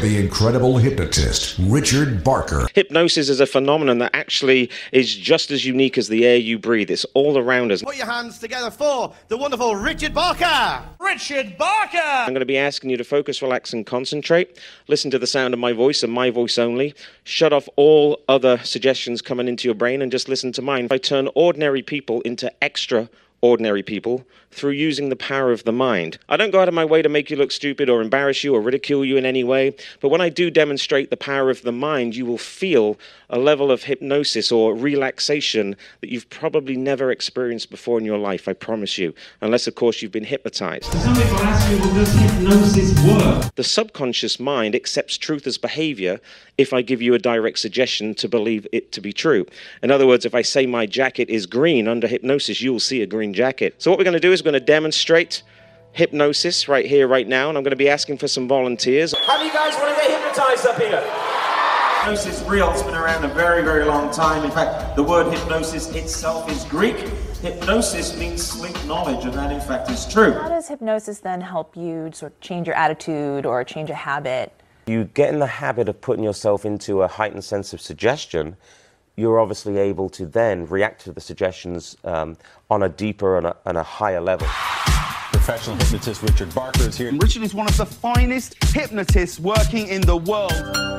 The incredible hypnotist, Richard Barker. Hypnosis is a phenomenon that actually is just as unique as the air you breathe. It's all around us. Put your hands together for the wonderful Richard Barker. Richard Barker! I'm going to be asking you to focus, relax, and concentrate. Listen to the sound of my voice and my voice only. Shut off all other suggestions coming into your brain and just listen to mine. I turn ordinary people into extra ordinary people through using the power of the mind. I don't go out of my way to make you look stupid or embarrass you or ridicule you in any way, but when I do demonstrate the power of the mind, you will feel a level of hypnosis or relaxation that you've probably never experienced before in your life, I promise you, unless, of course, you've been hypnotized. Some people ask you, well, does hypnosis work? The subconscious mind accepts truth as behavior if I give you a direct suggestion to believe it to be true. In other words, if I say my jacket is green under hypnosis, you'll see a green jacket. So, what we're going to do is we're going to demonstrate hypnosis right here, right now, and I'm going to be asking for some volunteers. How do you guys want to get hypnotized up here? Hypnosis is real, it's been around a very, very long time. In fact, the word hypnosis itself is Greek. Hypnosis means sleep knowledge, and that in fact is true. How does hypnosis then help you sort of change your attitude or change a habit? You get in the habit of putting yourself into a heightened sense of suggestion, you're obviously able to then react to the suggestions um, on a deeper and a, and a higher level. Professional hypnotist Richard Barker is here. Richard is one of the finest hypnotists working in the world.